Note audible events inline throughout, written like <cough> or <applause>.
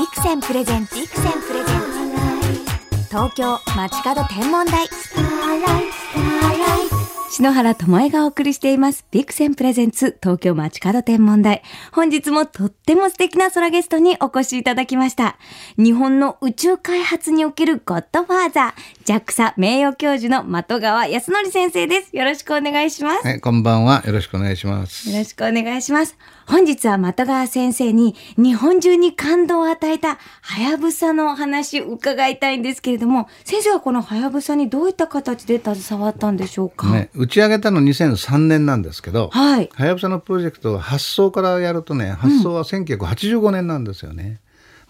ビクセンプレゼンツビクセンプレゼンツ東京街角天文台篠原智恵がお送りしています。ビクセンプレゼンツ東京街角天文台。本日もとっても素敵な空ゲストにお越しいただきました。日本の宇宙開発におけるゴッドファーザー、JAXA 名誉教授の的川康則先生です。よろしくお願いします。はい、こんばんは。よろしくお願いします。よろしくお願いします。本日は的川先生に日本中に感動を与えたはやぶさのお話伺いたいんですけれども、先生はこのはやぶさにどういった形で携わったんでしょうか？ね、打ち上げたの2003年なんですけど、はやぶさのプロジェクトは発想からやるとね、発想は1985年なんですよね。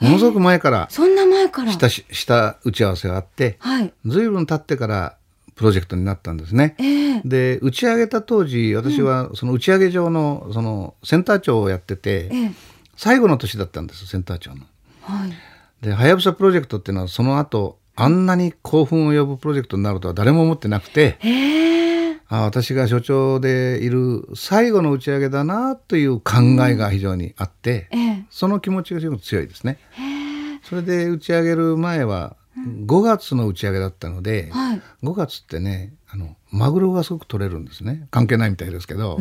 ものすごく前からそんな前から？下し下打ち合わせがあって、はい。ずいぶん経ってからプロジェクトになったんですね。ええで打ち上げた当時私はその打ち上げ場のそのセンター長をやってて、ええ最後の年だったんですセンター長の。はい。ではやぶさプロジェクトっていうのはその後あんなに興奮を呼ぶプロジェクトになるとは誰も思ってなくてええあ私が所長でいる最後の打ち上げだなという考えが非常にあって、ええその気持ちが強いですね。それで打ち上げる前は5月の打ち上げだったので、はい。5月ってねあのマグロがすごく取れるんですね関係ないみたいですけど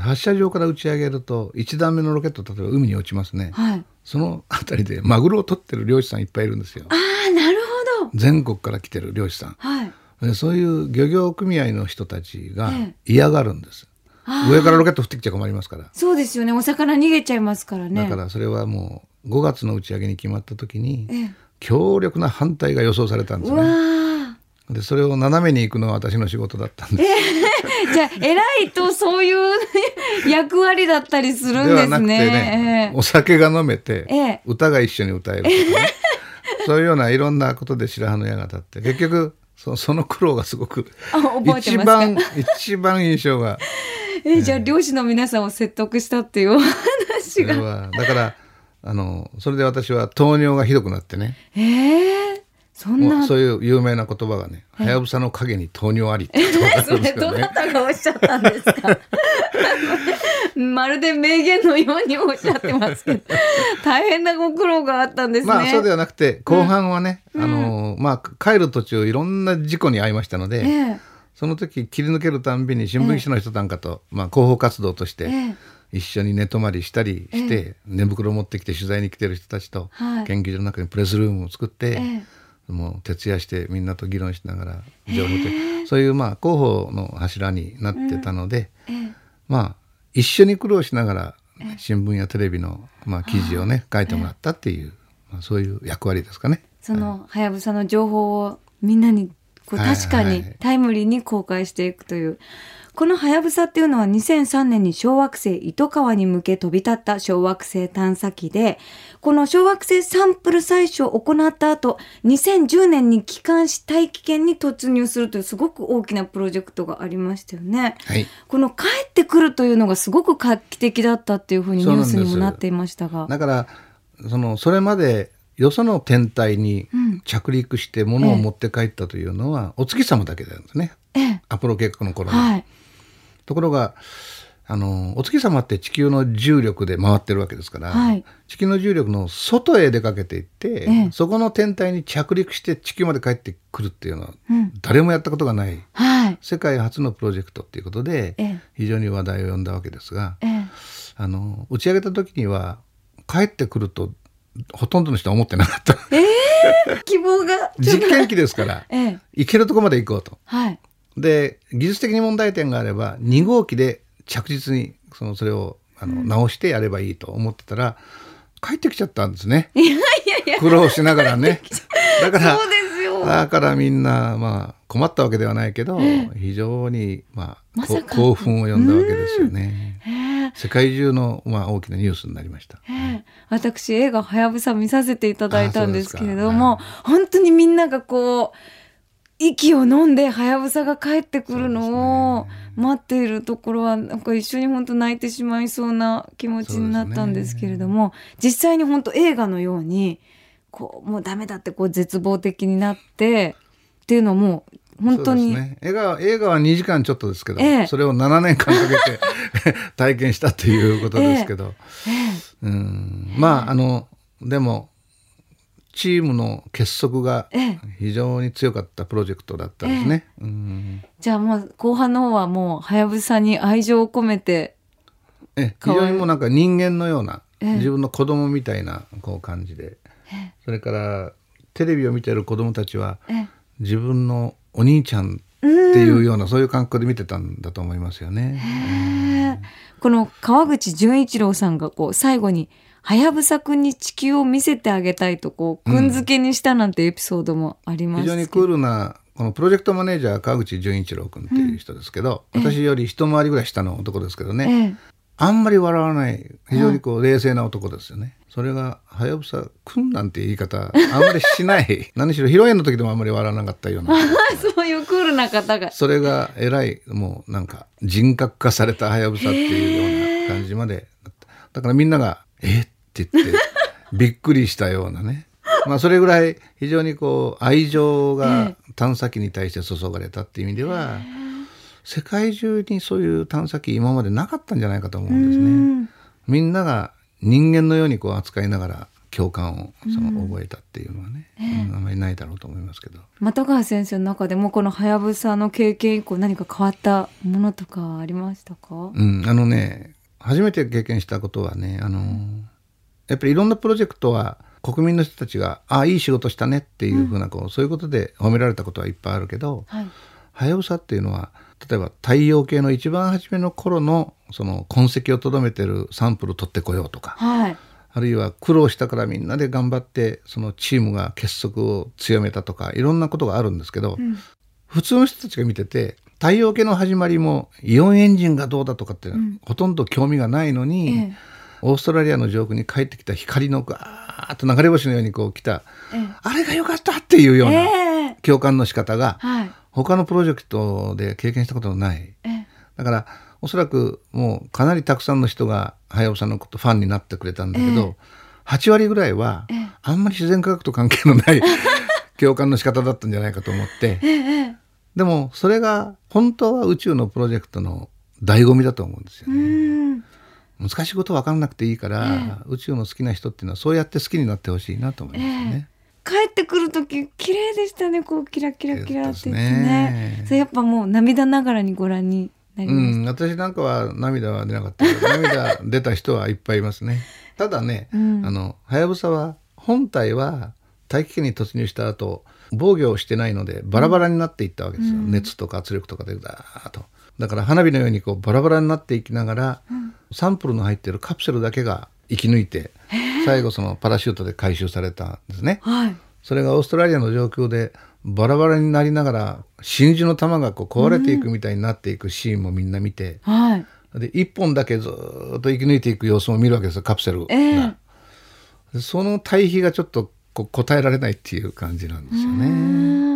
発射場から打ち上げると1段目のロケット例えば海に落ちますね、はい。その辺りでマグロを取ってる漁師さんいっぱいいるんですよああ、なるほど。全国から来てる漁師さんはい。でそういう漁業組合の人たちがえ嫌がるんです、あ上からロケット降ってきちゃ困りますから、そうですよね。お魚逃げちゃいますからね。だからそれはもう5月の打ち上げに決まった時にええ強力な反対が予想されたんですね。ーでそれを斜めに行くのは私の仕事だったんです。<laughs> じゃあ、偉いとそういう <laughs> 役割だったりするんですね。ね。お酒が飲めて、ええ。歌が一緒に歌えるとかね、<laughs> そういうようないろんなことで白羽の矢が立って結局そその苦労がすごく一番一番印象が。ええじゃあ、漁師の皆さんを説得したっていうおそ話が。だからあのそれで私は糖尿がひどくなってね。ええそんな。そういう有名な言葉がね「はやぶさの陰に糖尿あり」って言葉があそるんですれどな。たがおっしゃったんですか？<laughs> まるで名言のようにおっしゃってますけど。大変なご苦労があったんですね。まあそうではなくて後半はね、あのまあ帰る途中いろんな事故に遭いましたので、ええ。その時切り抜けるたんびに新聞記者の人なんかと、まあ、広報活動としてええ一緒に寝泊まりしたりして、寝袋を持ってきて取材に来てる人たちと、はい。研究所の中にプレスルームを作って、えもう徹夜してみんなと議論しながら情報で、そういうまあ広報の柱になってたので、ええ。まあ一緒に苦労しながら新聞やテレビのまあ記事をね書いてもらったっていう、まあ、そういう役割ですかね。そのはやぶさの情報をみんなにこうはい確かにはいタイムリーに公開していくという。このはやぶさっていうのは2003年に小惑星糸川に向け飛び立った小惑星探査機で、この小惑星サンプル採取を行った後、2010年に帰還し大気圏に突入するというすごく大きなプロジェクトがありましたよね。はいこの帰ってくるというのがすごく画期的だったっていうふうにニュースにもなっていましたが。だからそのそれまでよその天体にうん着陸して物を持って帰ったというのは、お月様だけなんですねええ。アポロ計画の頃の。はい。ところがあのお月様って地球の重力で回ってるわけですから、はい地球の重力の外へ出かけていって、ええそこの天体に着陸して地球まで帰ってくるっていうのは、うん誰もやったことがないはい。世界初のプロジェクトっていうことで、ええ非常に話題を呼んだわけですが、ええ。あの打ち上げた時には帰ってくるとほとんどの人は思ってなかった希望が。<laughs> 実験機ですからええ。行けるとこまで行こうと。はい。で技術的に問題点があれば2号機で着実にそのそれをあの直してやればいいと思ってたら帰ってきちゃったんですねいやいやいや。苦労しながらね <laughs> だからそうですよ。だからみんなまあ困ったわけではないけど、非常にまあこま興奮を呼んだわけですよねええ世界中のまあ大きなニュースになりました。ええ。私映画「はやぶさ」見させていただいたんですけれども、あそう本当にみんながこう息を飲んではやぶさが帰ってくるのを待っているところはなんか一緒に本当泣いてしまいそうな気持ちになったんですけれども、実際に本当映画のようにこうもうダメだってこう絶望的になってっていうのも本当に、ね、映画は映画は2時間ちょっとですけど、ええ。それを7年間かけて <laughs> 体験したっていうことですけど、ええ。うん。まああのでもチームの結束がええ。非常に強かったプロジェクトだったんですね。うん。じゃあもう後半の方はもうはやぶさに愛情を込めてえ非常にもうなんか人間のような、ええ。自分の子供みたいなこう感じで、それからテレビを見てる子供たちはええ。自分のお兄ちゃんっていうような、そういう感覚で見てたんだと思いますよね。この川口純一郎さんがこう最後にはやぶさくんに地球を見せてあげたいとこうくんづけにしたなんてエピソードもありますけど、非常にクールなこのプロジェクトマネージャー川口純一郎君っていう人ですけど、私より一回りぐらい下の男ですけどね、ええあんまり笑わない。非常にこう冷静な男ですよね。それがはやぶさくんなんて言い方あんまりしない。<laughs> 何しろ披露宴の時でもあんまり笑わなかったような。<laughs> そういうクールな方が。それがえらいもうなんか人格化されたはやぶさっていうような感じまで。だからみんなが「えっ?」て言ってびっくりしたようなね。<laughs> まあそれぐらい非常にこう愛情が探査機に対して注がれたっていう意味では世界中にそういう探査機今までなかったんじゃないかと思うんですね。みんなが人間のようにこう扱いながら共感をその覚えたっていうのはね、うんあまりないだろうと思いますけど。的川先生の中でもこのはやぶさの経験以降何か変わったものとかありましたか、うん、あのね初めて経験したことはねあのやっぱりいろんなプロジェクトは国民の人たちが「ああいい仕事したね」っていうふうなこう、そういうことで褒められたことはいっぱいあるけどはいはやぶさっていうのは例えば太陽系の一番初めの頃のその痕跡をとどめてるサンプル取ってこようとかはい。あるいは苦労したからみんなで頑張ってそのチームが結束を強めたとかいろんなことがあるんですけど、普通の人たちが見てて太陽系の始まりもイオンエンジンがどうだとかって、ほとんど興味がないのに、ええ。オーストラリアの上空に帰ってきた光のガーッと流れ星のようにこう来た、ええ。あれが良かったっていうようなええ。共感の仕方がはい他のプロジェクトで経験したことのない。ええ。だからおそらくもうかなりたくさんの人がはやぶさんのことファンになってくれたんだけど、8割ぐらいはええ。あんまり自然科学と関係のない <laughs> 共感の仕方だったんじゃないかと思ってええでもそれが本当は宇宙のプロジェクトの醍醐味だと思うんですようね。ん。難しいこと分かんなくていいから、宇宙の好きな人っていうのはそうやって好きになってほしいなと思いますよね。帰ってくる時綺麗でしたね。こうキラキラキラって言ってね。ね。それやっぱもう涙ながらにご覧になりうましん、私なんかは涙は出なかったけど <laughs> 涙出た人はいっぱいいますね。ただね、うん。あのはやぶさは本体は大気圏に突入した後防御をしてないのでバラバラになっていったわけですよ、熱とか圧力とかでダーッと。だから花火のようにこうバラバラになっていきながら、サンプルの入ってるカプセルだけが生き抜いて最後そのパラシュートで回収されたんですね。たはい。それがオーストラリアの状況でバラバラになりながら真珠の玉がこう壊れていくみたいになっていくシーンもみんな見て、はい。で一本だけずーっと生き抜いていく様子も見るわけですよカプセルが、ええでその対比がちょっとこう答えられないっていう感じなんですようね。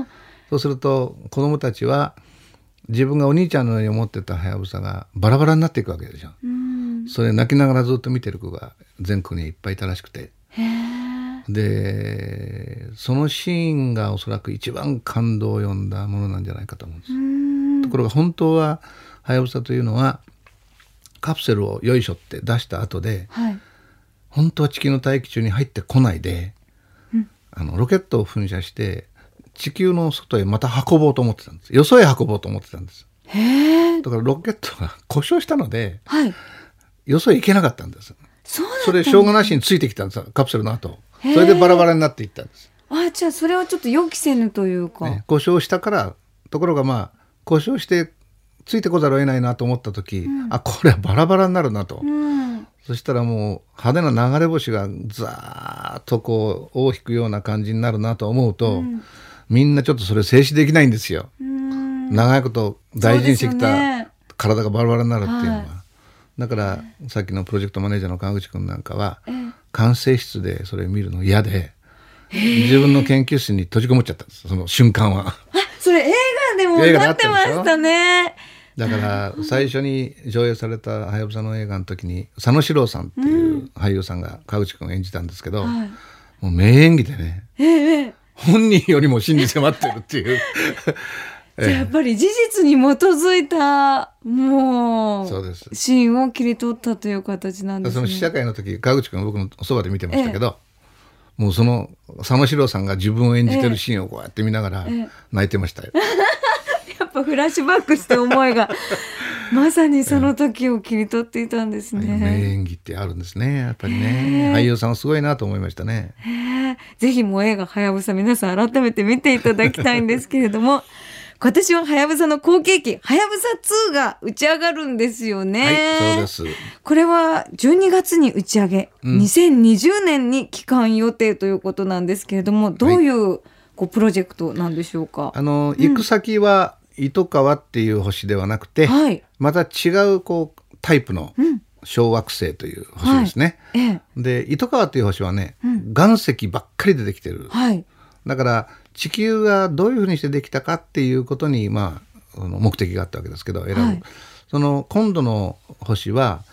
んそうすると子供たちは自分がお兄ちゃんのように思ってたはやぶさがバラバラになっていくわけでしょ。うんそれ泣きながらずっと見てる子が全国にいっぱいいたらしくて。でそのシーンがおそらく一番感動を呼んだものなんじゃないかと思うんです。うん。ところが本当ははやぶさというのはカプセルをよいしょって出した後ではい。本当は地球の大気中に入ってこないで、あのロケットを噴射して地球の外へまた運ぼうと思ってたんです。よそへ運ぼうと思ってたんです。だからロケットが故障したのではいよそへ行けなかったんです。そうそれしょうがなしについてきたんです。カプセルの後。それでバラバラになっていったんです、あじゃあそれはちょっと予期せぬというか、ね、故障したからところがまあ故障してついてこざるを得ないなと思った時、あこれはバラバラになるなと、うん。そしたらもう派手な流れ星がザーッとこう尾を引くような感じになるなと思うと、みんなちょっとそれ静止できないんですよ。うん。長いこと大事にしてきたね。体がバラバラになるっていうのは。はいだからさっきのプロジェクトマネージャーの川口君なんかはええ。管制室でそれ見るの嫌で自分の研究室に閉じこもっちゃったんですその瞬間は。あそれ映画でもなってましたね。だから最初に上映されたはやぶさの映画の時に佐野史郎さんっていう俳優さんが川口君を演じたんですけど、はい。もう名演技でねえええ本人よりも真に迫ってるっていう。えじゃあやっぱり事実に基づいたもうそうです。シーンを切り取ったという形なんですね。その試写会の時川口君は僕のそばで見てましたけど、もうその佐野史郎さんが自分を演じてるシーンをこうやって見ながらええ。泣いてましたよ。<laughs> やっぱフラッシュバックして思いが <laughs> まさにその時を切り取っていたんですああいう名ね。演技ってあるんですねやっぱりね。俳優さんはすごいなと思いましたね。ぜひもう映画はやぶさ皆さん改めて見ていただきたいんですけれども今年ははやぶさの後継機はやぶさ2が打ち上がるんですよね。はいそうです。これは12月に打ち上げ、うん2020年に帰還予定ということなんですけれどもどういうこうプロジェクトなんでしょうか？あの行く先は糸川っていう星ではなくて、はい。また違うこうタイプのうん。小惑星という星ですね。ええ。で糸川っていう星はね、うん岩石ばっかりでできてる。はい。だから地球がどういうふうにしてできたかっていうことにまあその目的があったわけですけど選ぶ、はい。その今度の星は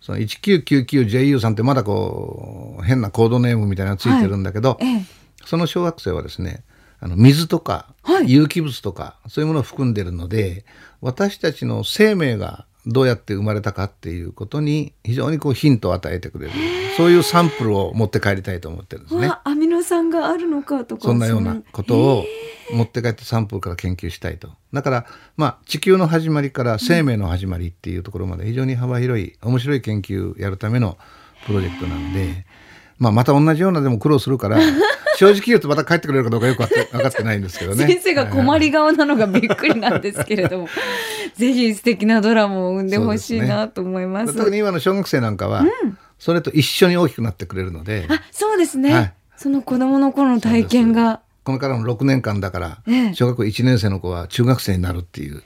その 1999JU さんってまだこう変なコードネームみたいなのついてるんだけど、ええ。その小惑星はですねあの水とかはい。有機物とかそういうものを含んでるので私たちの生命がどうやって生まれたかっていうことに非常にこうヒントを与えてくれるそういうサンプルを持って帰りたいと思ってるんですね。わアミノ酸があるのかとかそんなようなことを持って帰ってサンプルから研究したいと。だから、まあ、地球の始まりから生命の始まりっていうところまで非常に幅広い、面白い研究をやるためのプロジェクトなんで、まあ、また同じようなでも苦労するから、正直言うとまた帰ってくれるかどうかよく分かってないんですけどね。<laughs> 先生が困り顔なのがびっくりなんですけれども。<laughs> ぜひ素敵なドラマを生んでほしいなと思います。特に今の小学生なんかは、それと一緒に大きくなってくれるので、あそうですね、はい。その子供の頃の体験が。これからの6年間だから、ええ。小学校1年生の子は中学生になるっていう、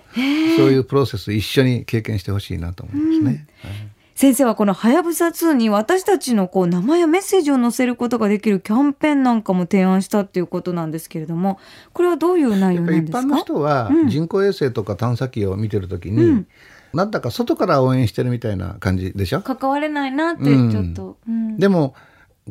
そういうプロセスを一緒に経験してほしいなと思いますね。はい先生はこの「はやぶさ2」に私たちのこう名前やメッセージを載せることができるキャンペーンなんかも提案したっていうことなんですけれどもこれはどういう内容なんですか？の人はうん人工衛星とか探査機を見てるときに、うんなんだか外から応援してるみたいな感じでしょ、関われないなってちうんょっと、うん。でも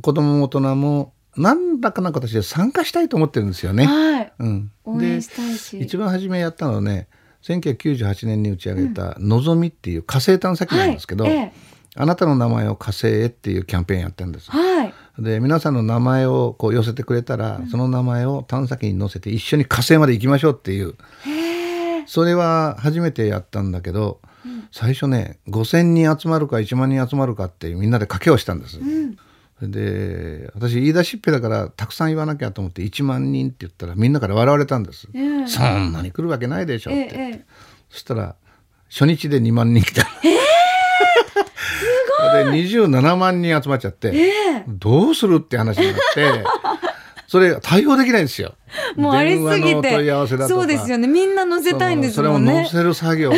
子供も大人も何らかの形で参加したいと思ってるんですよね。はい。うん、応援したいし。一番初めやったのはね1998年に打ち上げた「のぞみ」っていう火星探査機なんですけど、はいえあなたの名前を火星へっていうキャンペーンやってるんです。え。はい。で皆さんの名前をこう寄せてくれたら、その名前を探査機に載せて一緒に火星まで行きましょうっていう。それは初めてやったんだけど、最初ね5,000人集まるか1万人集まるかってみんなで賭けをしたんです。うんで私言い出しっぺだからたくさん言わなきゃと思って1万人って言ったらみんなから笑われたんです。ええ。そんなに来るわけないでしょって。ええええ。そしたら初日で2万人来た。で27万人集まっちゃって、ええ。どうするって話になって <laughs> それ対応できないんですよ。もうありすぎ電話の問い合わせてだとか。そうですよね。みんな載せたいんですもんね。それを載せる作業も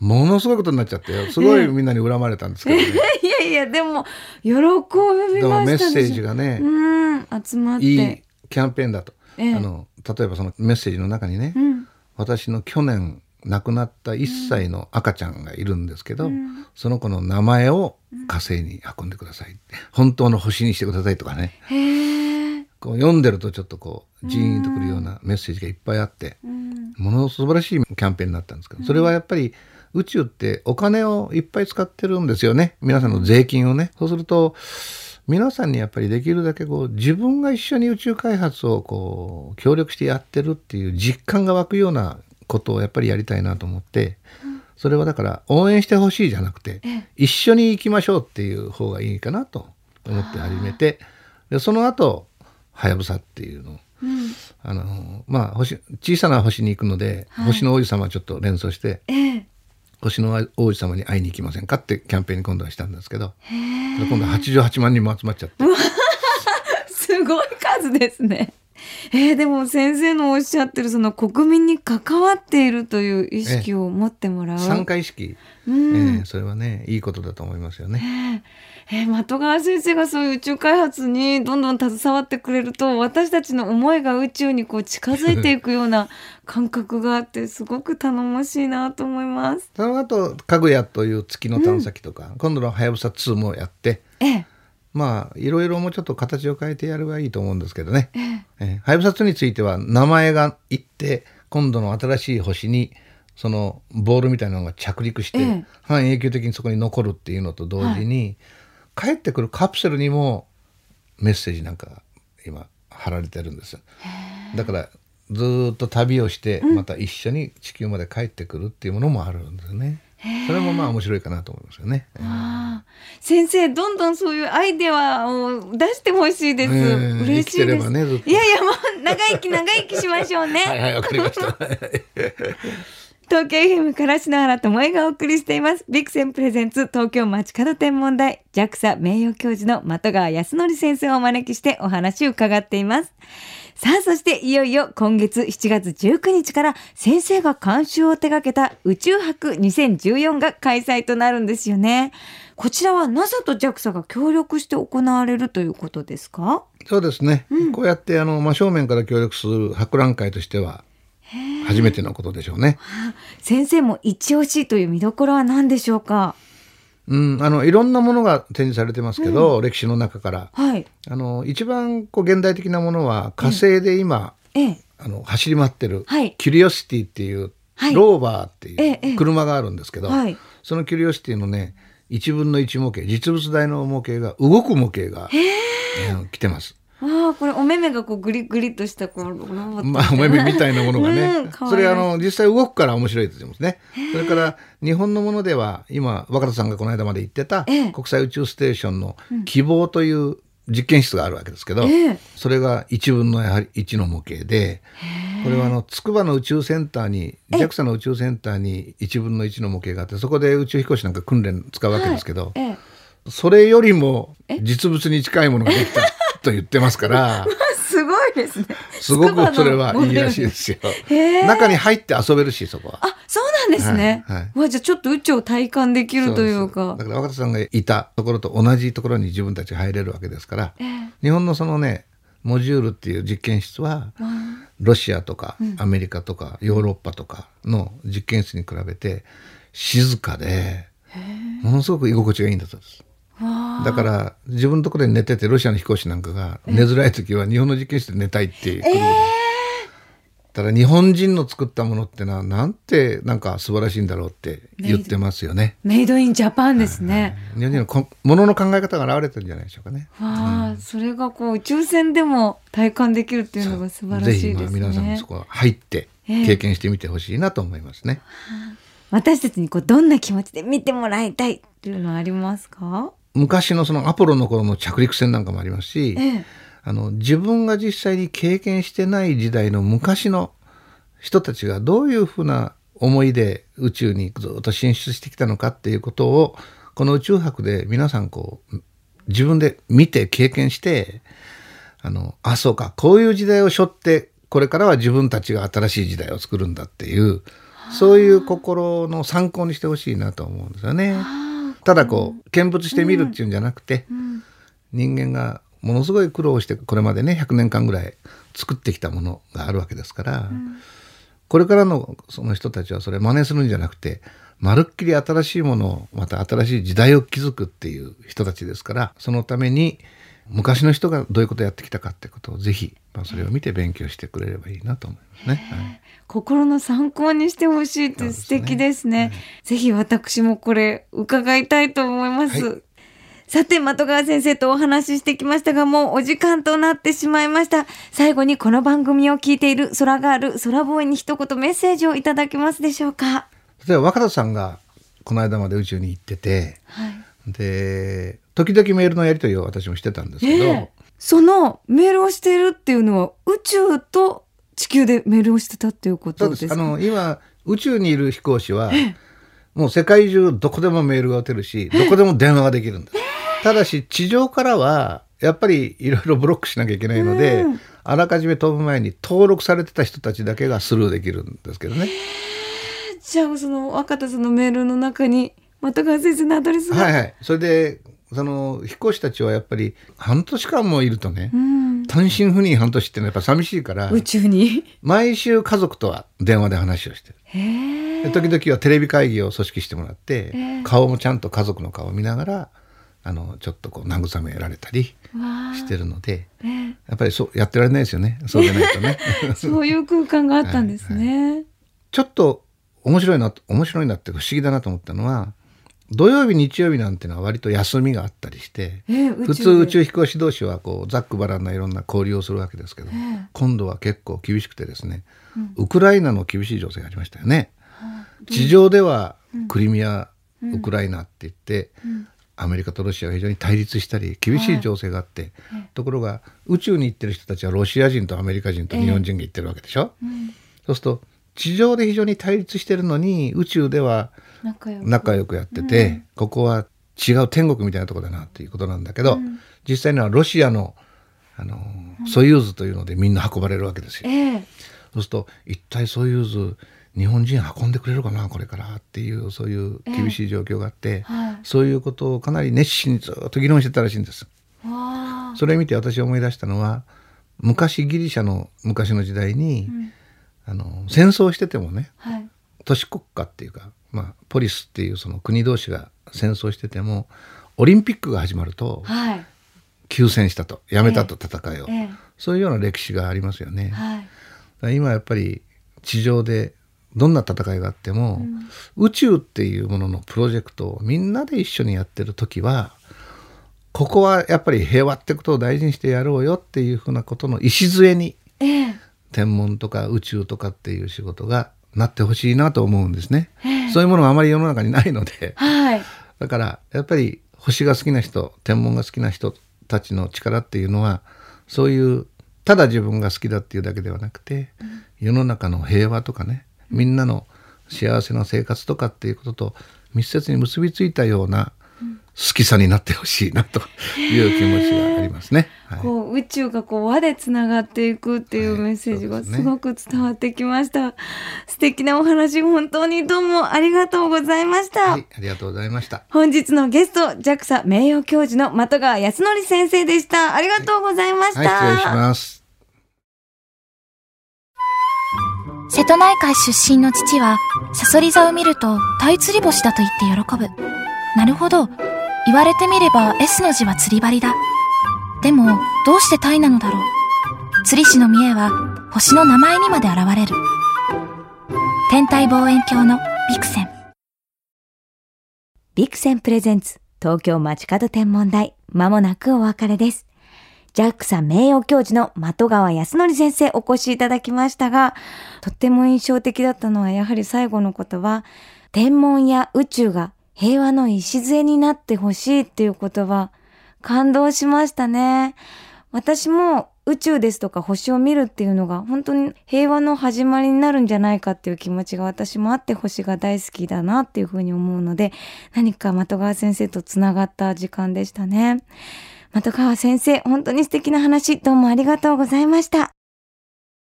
ものすごいことになっちゃってよ。すごいみんなに恨まれたんですけどね。<laughs> いやいやでも喜びましメッセージがね、うん集まって。いいキャンペーンだと、ええ。あの例えばそのメッセージの中にね、うん。私の去年亡くなった1歳の赤ちゃんがいるんですけど、その子の名前を火星に運んでくださいって。本当の星にしてくださいとかね。こう読んでるとちょっとこうジーンとくるようなメッセージがいっぱいあってうん。もの素晴らしいキャンペーンになったんですけどそれはやっぱり宇宙ってお金をいっぱい使ってるんですよね。皆さんの税金をね。そうすると皆さんにやっぱりできるだけこう自分が一緒に宇宙開発をこう協力してやってるっていう実感が湧くようなことをやっぱりやりたいなと思って、それはだから応援してほしいじゃなくて、ええ。一緒に行きましょうっていう方がいいかなと思って始めてでその後はやぶさっていうの。をうん。あのまあ星小さな星に行くので、星の王子様をちょっと連想してええ星の王子様に会いに行きませんかってキャンペーンに今度はしたんですけど。今度は88万人も集まっちゃって。<laughs> すごい数ですね。えー、でも先生のおっしゃってるその国民に関わっているという意識を持ってもらう。参加意識、うん。ええそれはねいいことだと思いますよね。えー、的川先生がそういう宇宙開発にどんどん携わってくれると私たちの思いが宇宙にこう近づいていくような感覚があってすごく頼もしいなと思います。その後かぐやという月の探査機とか、今度のはやぶさ2もやって。ええまあいろいろもうちょっと形を変えてやればいいと思うんですけどね。ええ。えーはやぶさ2については名前がいって今度の新しい星にそのボールみたいなのが着陸して、ええ。半永久的にそこに残るっていうのと同時に、帰ってくるカプセルにもメッセージなんかが今貼られてるんですよ。だからずーっと旅をしてまた一緒に地球まで帰ってくるっていうものもあるんですね。それもまあ面白いかなと思いますよね。先生どんどんそういうアイデアを出してほしいです、えー嬉しいです、ねいやいやもう長生き長生きしましょうね。<laughs> はいはいわかりました。<laughs> 東京 FM から篠原智恵がお送りしています。ビクセンプレゼンツ東京街角天文台 JAXA 名誉教授の的川康則先生をお招きしてお話を伺っています。さあ、そしていよいよ今月7月19日から先生が監修を手掛けた宇宙博2014が開催となるんですよね。こちらは NASA と JAXA が協力して行われるということですか？そうですね。こうやってあの真正面から協力する博覧会としては初めてのことでしょうね。先生も一押しという見どころは何でしょうか？うん、あのいろんなものが展示されてますけど、歴史の中から。はい。あの一番こう現代的なものは火星で今、ええ。あの走り回ってる、はい。キュリオシティっていう、はい。ローバーってええええ。いう車があるんですけど、はい。そのキュリオシティのね1分の1模型実物大の模型が動く模型が、あの来てます。ああ、これお目目がこうグリグリっとしたこうまあ、お目目みたいなものがね、うん <laughs> それあの実際動くから面白いですね。それから日本のものでは今若田さんがこの間まで言ってたええ。国際宇宙ステーションの希望という実験室があるわけですけど、ええ。それが1分のやはり1の模型でこれはあの筑波の宇宙センターに JAXA の宇宙センターに1分の1の模型があってそこで宇宙飛行士なんか訓練使うわけですけど、ええ。それよりも実物に近いものができたと言ってますから。<laughs> すごいですね。すごくそれはいいらしいですよ。中に入って遊べるし、そこは。あ、そうなんですね。はいはいわじゃあちょっと宇宙を体感できるというか。だから若田さんがいたところと同じところに自分たち入れるわけですから、ええ日本のそのね、モジュールっていう実験室は、ロシアとかアメリカとかヨーロッパとかの実験室に比べて静かで、ものすごく居心地がいいんだそうです。わだから自分のところで寝ててロシアの飛行士なんかが寝づらい時は日本の実験室で寝たいって来るぐらい、ただ日本人の作ったものってのはなんてなんか素晴らしいんだろうって言ってますよね。メイドインジャパンですね。日本人のこものの考え方が現れてるんじゃないでしょうかね。わあ、それがこう宇宙船でも体感できるっていうのが素晴らしいですね。まあ皆さんもそこ入ってええ経験してみてほしいなと思いますね。私たちにこうどんな気持ちで見てもらいたいっていうのはありますか？昔のそのアポロの頃の着陸船なんかもありますし、ええあの自分が実際に経験してない時代の昔の人たちがどういうふうな思いで宇宙にずっと進出してきたのかっていうことをこの宇宙博で皆さんこう自分で見て経験してあのあそうかこういう時代を背負ってこれからは自分たちが新しい時代を作るんだっていうそういう心の参考にしてほしいなと思うんですよね。ただこう見物してみるっていうんじゃなくて、人間がものすごい苦労してこれまでね100年間ぐらい作ってきたものがあるわけですから、これからのその人たちはそれ真似するんじゃなくてまるっきり新しいものをまた新しい時代を築くっていう人たちですからそのために昔の人がどういうことをやってきたかってことをぜひ、まあ、それを見て勉強してくれればいいなと思いますね。はい心の参考にしてほしいって素敵ですね。ぜひ私もこれ伺いたいと思います。はさて、的川先生とお話ししてきましたが、もうお時間となってしまいました。最後にこの番組を聞いている空ガール、空ボーイに一言メッセージをいただけますでしょうか？例えば若田さんがこの間まで宇宙に行っててはい。で時々メールのやり取りを私もしてたんですけど、ええ。そのメールをしているっていうのは宇宙と地球でメールをしてたっていうことですか？す。あの今宇宙にいる飛行士はもう世界中どこでもメールが打てるしどこでも電話ができるんです。ただし地上からはやっぱりいろいろブロックしなきゃいけないので、うんあらかじめ飛ぶ前に登録されてた人たちだけがスルーできるんですけどね。じゃあその若田さんのメールの中に的川先生のアドレスが、はいはい。それでその飛行士たちはやっぱり半年間もいるとね、うん、単身赴任半年ってのはやっぱ寂しいから宇宙に？毎週家族とは電話で話をしてる。時々はテレビ会議を組織してもらって、ええ顔もちゃんと家族の顔を見ながらあのちょっとこう慰められたりしてるのでええ。やっぱりそうやってられないですよね。そうでないとね。<laughs> そういう空間があったんですね。ちょっと面白いな面白いなって不思議だなと思ったのは土曜日日曜日なんてのは割と休みがあったりしてえー普通宇で宙飛行士同士はこうざっくばらんないろんな交流をするわけですけど、ええ。今度は結構厳しくてですね、ウクライナの厳しい情勢がありましたよね。地上ではクリミア、ウクライナって言って、アメリカとロシアが非常に対立したり厳しい情勢があって、ところが宇宙に行ってる人たちはロシア人とアメリカ人と日本人が行ってるわけでしょ。そうすると地上で非常に対立してるのに宇宙では仲良く。やってて、ここは違う天国みたいなところだなっていうことなんだけど、実際にはロシアのあの、ソユーズというのでみんな運ばれるわけですよ。ええ。そうすると一体ソユーズ日本人運んでくれるかなこれからっていうそういう厳しい状況があって、はい。そういうことをかなり熱心にずっと議論してたらしいんです。それを見て私思い出したのは昔ギリシャの昔の時代に、あの戦争しててもねはい。都市国家っていうか、まあ、ポリスっていうその国同士が戦争しててもオリンピックが始まるとはい。休戦したと。やめたと戦いを、ええ。そういうような歴史がありますよね。はい。今やっぱり地上でどんな戦いがあっても、宇宙っていうもののプロジェクトをみんなで一緒にやってる時はここはやっぱり平和ってことを大事にしてやろうよっていうふうなことの礎にええ天文とか宇宙とかっていう仕事がなってほしいなと思うんですね。そういうものがあまり世の中にないので。はい。だからやっぱり星が好きな人天文が好きな人たちの力っていうのはそういうただ自分が好きだっていうだけではなくて、世の中の平和とかねみんなの幸せな生活とかっていうことと密接に結びついたような好きさになってほしいなという気持ちがありますね。<laughs> はいこう宇宙がこう輪でつながっていくっていうメッセージがすごく伝わってきました、素敵なお話本当にどうもありがとうございました、はい、ありがとうございました。本日のゲスト JAXA 名誉教授の的川康則先生でしたありがとうございました、はい、失礼します。瀬戸内海出身の父は、サソリ座を見ると、鯛釣り星だと言って喜ぶ。なるほど。言われてみれば S の字は釣り針だ。でも、どうして鯛なのだろう。釣り師の見栄は、星の名前にまで現れる。天体望遠鏡のビクセン。ビクセンプレゼンツ東京街角天文台まもなくお別れです。ジャックさん名誉教授の的川康則先生お越しいただきましたが、とっても印象的だったのはやはり最後の言葉、天文や宇宙が平和の礎になってほしいっていう言葉、感動しましたね。私も宇宙ですとか星を見るっていうのが本当に平和の始まりになるんじゃないかっていう気持ちが私もあって星が大好きだなっていうふうに思うので何か的川先生とつながった時間でしたね。的川先生本当に素敵な話どうもありがとうございました。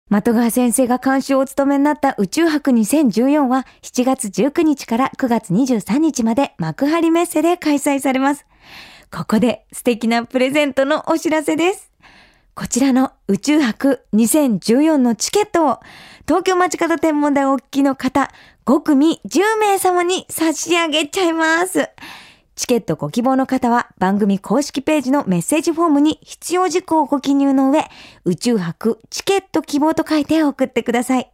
的川先生が監修をお務めになった宇宙博2014は7月19日から9月23日まで幕張メッセで開催されます。ここで素敵なプレゼントのお知らせです。こちらの宇宙博2014のチケットを東京街角天文台お聞きの方5組10名様に差し上げちゃいます。チケットご希望の方は番組公式ページのメッセージフォームに必要事項をご記入の上、宇宙博チケット希望と書いて送ってください。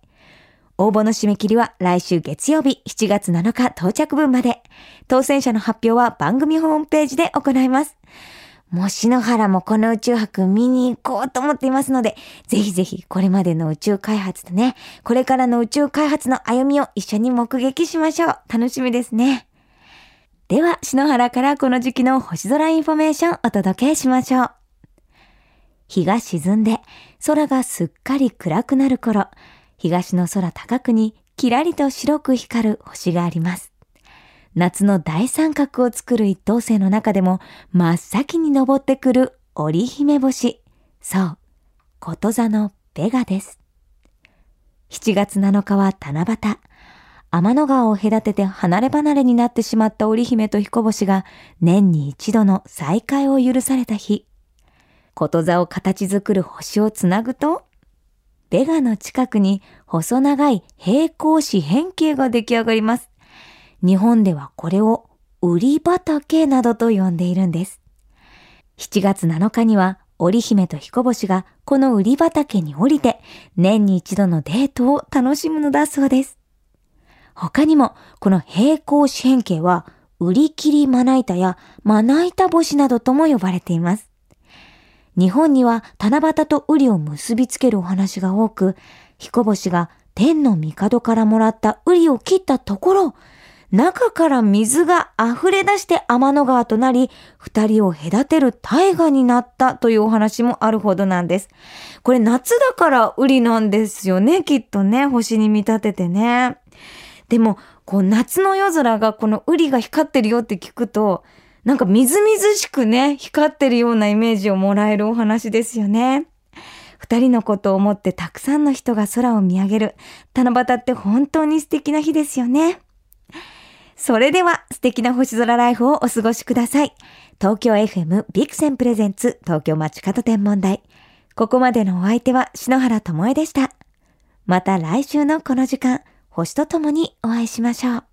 応募の締め切りは来週月曜日7月7日到着分まで。当選者の発表は番組ホームページで行います。もう篠原もこの宇宙博見に行こうと思っていますので、ぜひぜひこれまでの宇宙開発とね、これからの宇宙開発の歩みを一緒に目撃しましょう。楽しみですね。では、篠原からこの時期の星空インフォメーションお届けしましょう。日が沈んで空がすっかり暗くなる頃、東の空高くにキラリと白く光る星があります。夏の大三角を作る一等星の中でも真っ先に登ってくる織姫星。そう、こと座のベガです。7月7日は七夕。天の川を隔てて離れ離れになってしまった織姫と彦星が年に一度の再会を許された日。こと座を形作る星をつなぐと、ベガの近くに細長い平行四辺形が出来上がります。日本ではこれを売り畑などと呼んでいるんです。7月7日には織姫と彦星がこの売り畑に降りて年に一度のデートを楽しむのだそうです。他にもこの平行四辺形は売り切りまな板やまな板星などとも呼ばれています。日本には七夕とウリを結びつけるお話が多く、彦星が天の帝からもらったウリを切ったところ、中から水が溢れ出して天の川となり、二人を隔てる大河になったというお話もあるほどなんです。これ夏だからウリなんですよね、きっとね、星に見立ててね。でも、こう夏の夜空がこのウリが光ってるよって聞くと、なんかみずみずしくね、光ってるようなイメージをもらえるお話ですよね。二人のことを思ってたくさんの人が空を見上げる。七夕って本当に素敵な日ですよね。それでは素敵な星空ライフをお過ごしください。東京 FM ビクセンプレゼンツ東京街角天文台。ここまでのお相手は篠原智恵でした。また来週のこの時間、星とともにお会いしましょう。